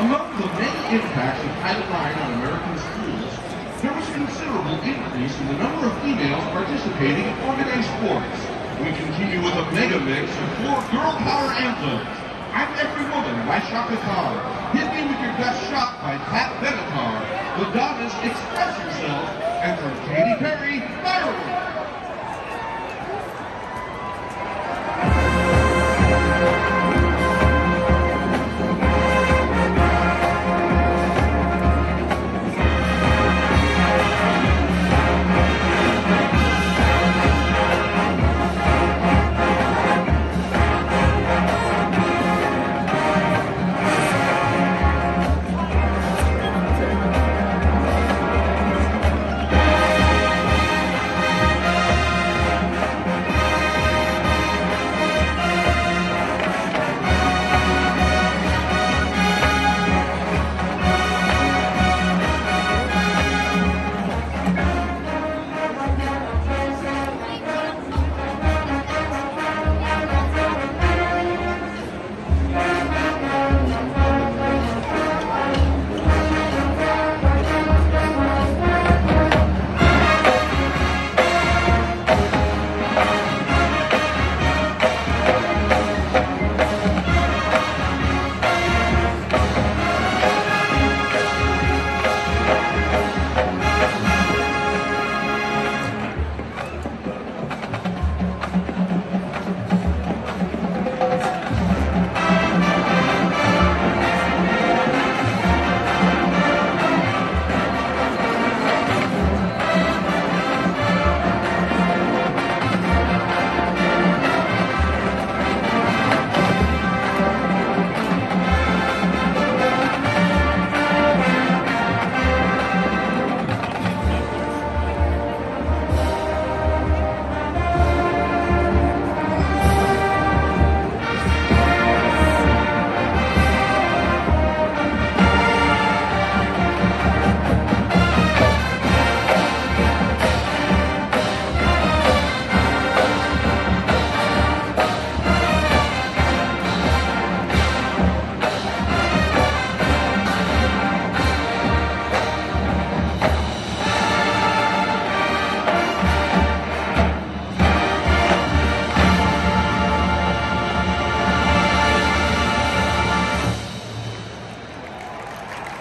Among the many impacts of Title IX on American schools, there was a considerable increase in the number of females participating in organized sports. We continue with a mega mix of four girl power anthems. I'm Every Woman by Chaka Khan. Hit Me With Your Best Shot by Pat Benatar. Madonna's Express Yourself. And from Katy Perry, Fireworks.